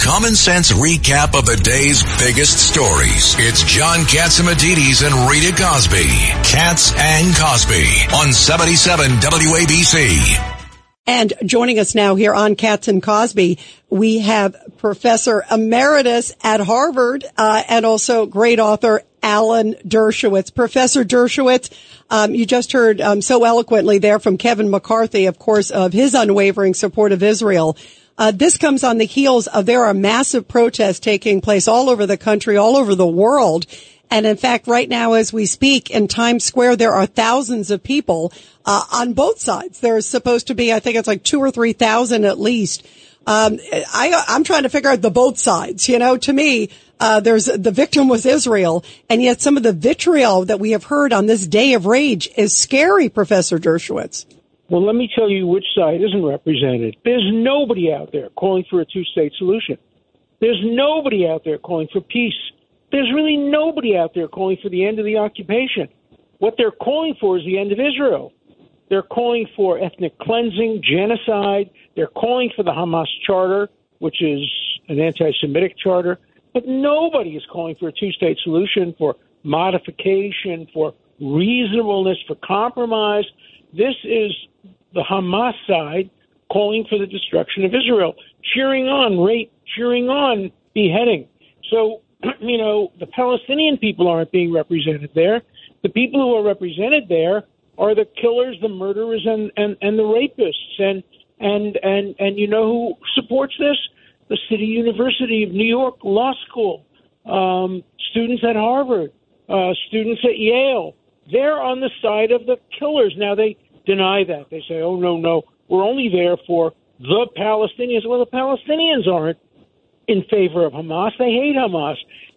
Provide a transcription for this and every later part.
common sense recap of the day's biggest stories. It's John Catsimatidis and Rita Cosby. Katz and Cosby on 77 WABC. And joining us now here on Katz and Cosby, we have Professor Emeritus at Harvard uh, and also great author Alan Dershowitz. Professor Dershowitz, um, you just heard um, so eloquently there from Kevin McCarthy, of course, of his unwavering support of Israel. Uh, this comes on the heels of there are massive protests taking place all over the country, all over the world. And in fact, right now, as we speak in Times Square, there are thousands of people uh, on both sides. There's supposed to be, I think it's like two or three thousand at least. Um, I, I'm trying to figure out the both sides. You know, to me, uh, there's the victim was Israel, and yet some of the vitriol that we have heard on this day of rage is scary, Professor Dershowitz. Well, let me tell you which side isn't represented. There's nobody out there calling for a two-state solution. There's nobody out there calling for peace. There's really nobody out there calling for the end of the occupation. What they're calling for is the end of Israel. They're calling for ethnic cleansing, genocide. They're calling for the Hamas charter, which is an anti Semitic charter. But nobody is calling for a two state solution, for modification, for reasonableness, for compromise. This is the Hamas side calling for the destruction of Israel, cheering on rape, cheering on beheading. So, you know, the Palestinian people aren't being represented there. The people who are represented there are the killers, the murderers, and, and, and the rapists. And, and, and, and you know who supports this? The City University of New York Law School, um, students at Harvard, uh, students at Yale. They're on the side of the killers. Now, they deny that. They say, oh, no, no, we're only there for the Palestinians. Well, the Palestinians aren't in favor of Hamas. They hate Hamas.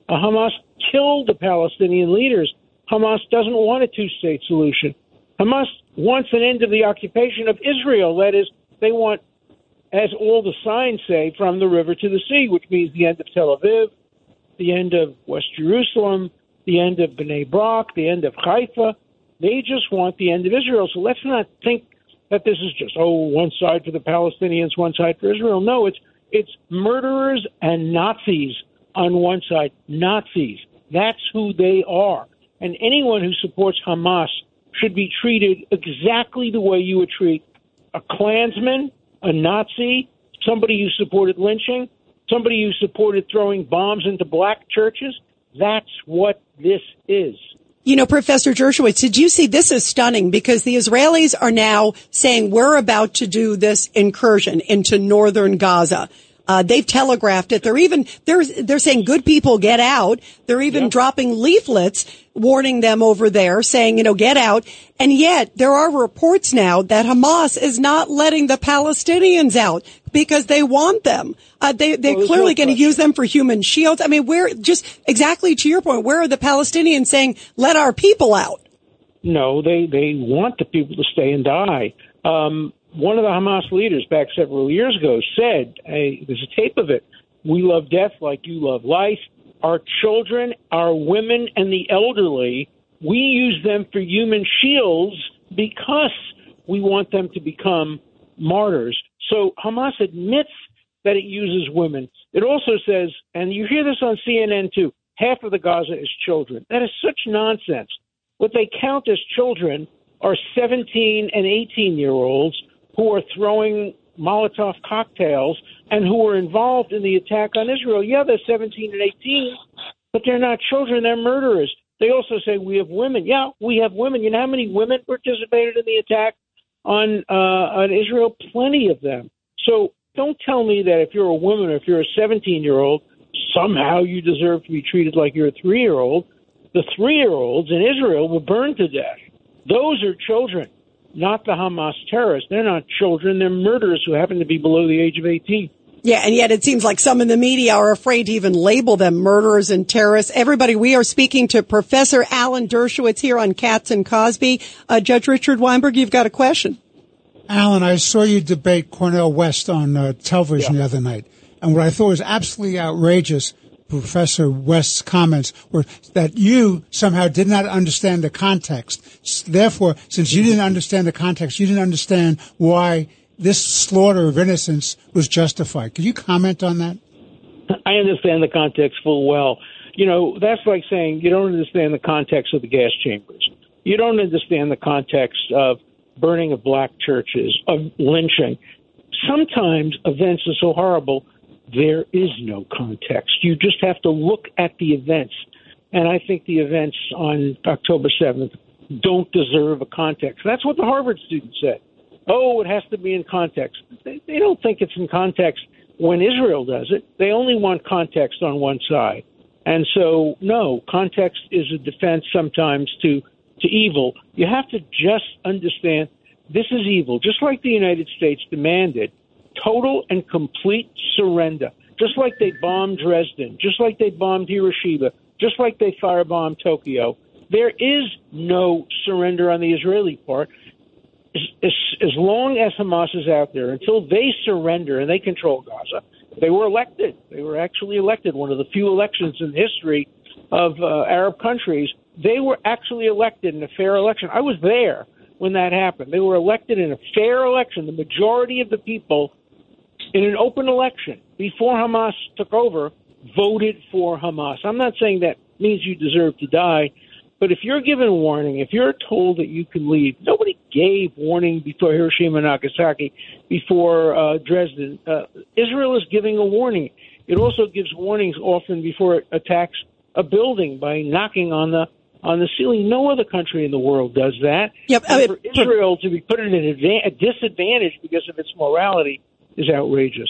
Uh, Hamas killed the Palestinian leaders. Hamas doesn't want a two state solution. Hamas wants an end of the occupation of Israel. That is, they want, as all the signs say, from the river to the sea, which means the end of Tel Aviv, the end of West Jerusalem, the end of Bnei Brak, the end of Haifa. They just want the end of Israel. So let's not think that this is just oh one side for the Palestinians, one side for Israel. No, it's it's murderers and Nazis on one side. Nazis. That's who they are. And anyone who supports Hamas should be treated exactly the way you would treat a Klansman, a Nazi, somebody who supported lynching, somebody who supported throwing bombs into black churches. That's what this is. You know, Professor Dershowitz, did you see this is stunning because the Israelis are now saying we're about to do this incursion into northern Gaza. Uh, they've telegraphed it. They're even they're they're saying good people get out. They're even yep. dropping leaflets warning them over there, saying you know get out. And yet there are reports now that Hamas is not letting the Palestinians out because they want them. Uh, they they're well, clearly going to use them for human shields. I mean, where just exactly to your point, where are the Palestinians saying let our people out? No, they they want the people to stay and die. Um, one of the Hamas leaders back several years ago said, hey, there's a tape of it. We love death like you love life. Our children, our women, and the elderly, we use them for human shields because we want them to become martyrs. So Hamas admits that it uses women. It also says, and you hear this on CNN too, half of the Gaza is children. That is such nonsense. What they count as children are 17 and 18 year olds who are throwing Molotov cocktails and who were involved in the attack on Israel. Yeah, they're 17 and 18, but they're not children, they're murderers. They also say we have women. Yeah, we have women. You know how many women participated in the attack on uh, on Israel? Plenty of them. So don't tell me that if you're a woman or if you're a 17 year old, somehow you deserve to be treated like you're a three year old. The three year olds in Israel were burned to death. Those are children not the Hamas terrorists. They're not children. They're murderers who happen to be below the age of 18. Yeah, and yet it seems like some in the media are afraid to even label them murderers and terrorists. Everybody, we are speaking to Professor Alan Dershowitz here on Katz and Cosby. Uh, Judge Richard Weinberg, you've got a question. Alan, I saw you debate Cornel West on uh, television yeah. the other night, and what I thought was absolutely outrageous Professor West's comments were that you somehow did not understand the context. Therefore, since you didn't understand the context, you didn't understand why this slaughter of innocents was justified. Could you comment on that? I understand the context full well. You know, that's like saying you don't understand the context of the gas chambers. You don't understand the context of burning of black churches, of lynching. Sometimes events are so horrible, there is no context. You just have to look at the events. And I think the events on October 7th don't deserve a context. That's what the Harvard student said. Oh, it has to be in context. They, they don't think it's in context when Israel does it. They only want context on one side. And so, no, context is a defense sometimes to, to evil. You have to just understand this is evil, just like the United States demanded total and complete surrender, just like they bombed Dresden, just like they bombed Hiroshima, just like they firebombed Tokyo. There is no surrender on the Israeli part. As, as, as long as Hamas is out there, until they surrender and they control Gaza, they were elected. They were actually elected, one of the few elections in history of uh, Arab countries. They were actually elected in a fair election. I was there when that happened. They were elected in a fair election. The majority of the people in an open election before Hamas took over voted for Hamas. I'm not saying that means you deserve to die, but if you're given warning, if you're told that you can leave, nobody gave warning before Hiroshima and Nagasaki, before uh, Dresden. Uh, Israel is giving a warning. It also gives warnings often before it attacks a building by knocking on the on the ceiling. No other country in the world does that. Yep. And for Israel to be put at a disadvantage because of its morality is outrageous.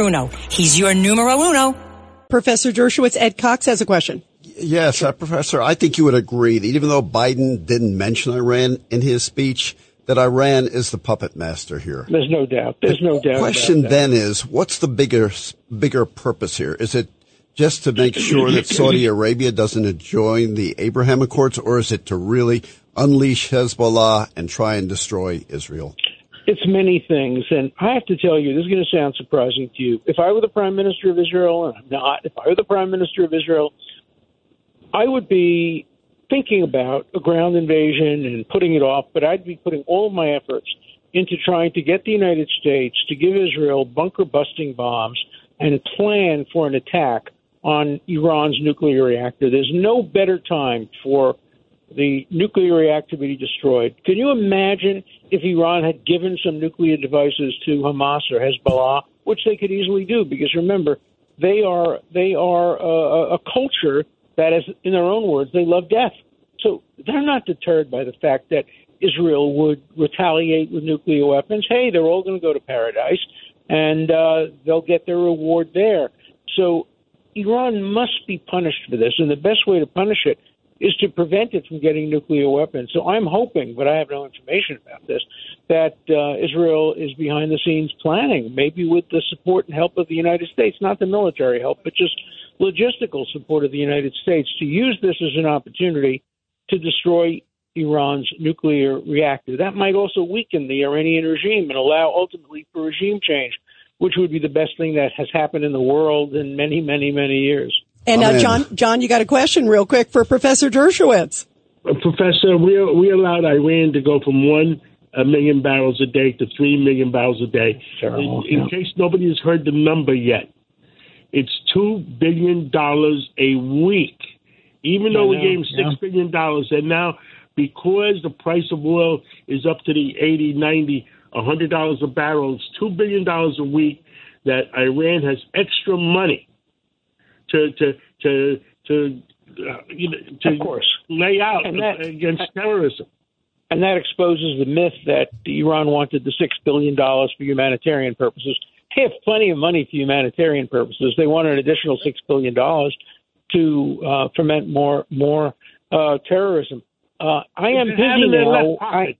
Bruno. He's your numero uno. Professor Dershowitz, Ed Cox has a question. Yes, uh, Professor, I think you would agree that even though Biden didn't mention Iran in his speech, that Iran is the puppet master here. There's no doubt. There's the no doubt. Question then is, what's the bigger bigger purpose here? Is it just to make sure that Saudi Arabia doesn't join the Abraham Accords, or is it to really unleash Hezbollah and try and destroy Israel? It's many things, and I have to tell you, this is going to sound surprising to you. If I were the prime minister of Israel, and I'm not, if I were the prime minister of Israel, I would be thinking about a ground invasion and putting it off, but I'd be putting all of my efforts into trying to get the United States to give Israel bunker busting bombs and plan for an attack on Iran's nuclear reactor. There's no better time for the nuclear reactor be destroyed. Can you imagine if Iran had given some nuclear devices to Hamas or Hezbollah, which they could easily do? Because remember, they are they are a, a culture that, is, in their own words, they love death. So they're not deterred by the fact that Israel would retaliate with nuclear weapons. Hey, they're all going to go to paradise, and uh, they'll get their reward there. So Iran must be punished for this, and the best way to punish it is to prevent it from getting nuclear weapons. So I'm hoping, but I have no information about this, that uh, Israel is behind the scenes planning, maybe with the support and help of the United States, not the military help, but just logistical support of the United States, to use this as an opportunity to destroy Iran's nuclear reactor. That might also weaken the Iranian regime and allow ultimately for regime change, which would be the best thing that has happened in the world in many, many, many years. And now, John, John, you got a question real quick for Professor Dershowitz. Uh, Professor, we we allowed Iran to go from one a million barrels a day to three million barrels a day. Terrible, in, in yeah. case nobody has heard the number yet, it's two billion dollars a week. Even though we gave them six yeah. billion dollars, and now because the price of oil is up to the eighty, ninety, a hundred dollars a barrel, it's two billion dollars a week that Iran has extra money to to to to uh, you know, to Of course. lay out that- against terrorism. And that exposes the myth that Iran wanted the six billion dollars for humanitarian purposes. They have plenty of money for humanitarian purposes. They want an additional six billion dollars to uh, ferment more more uh, terrorism. Uh, I am busy now. I,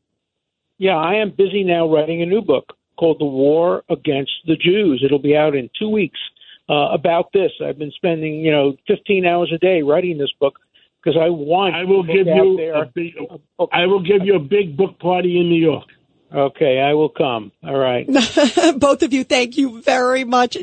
yeah, I am busy now writing a new book called "The War Against the Jews." It'll be out in two weeks. Uh, about this. I've been spending, you know, 15 hours a day writing this book because I want. I will to give you there a big. a book. I will give you a big book party in New York. Okay, I will come. All right. Both of you, thank you very much.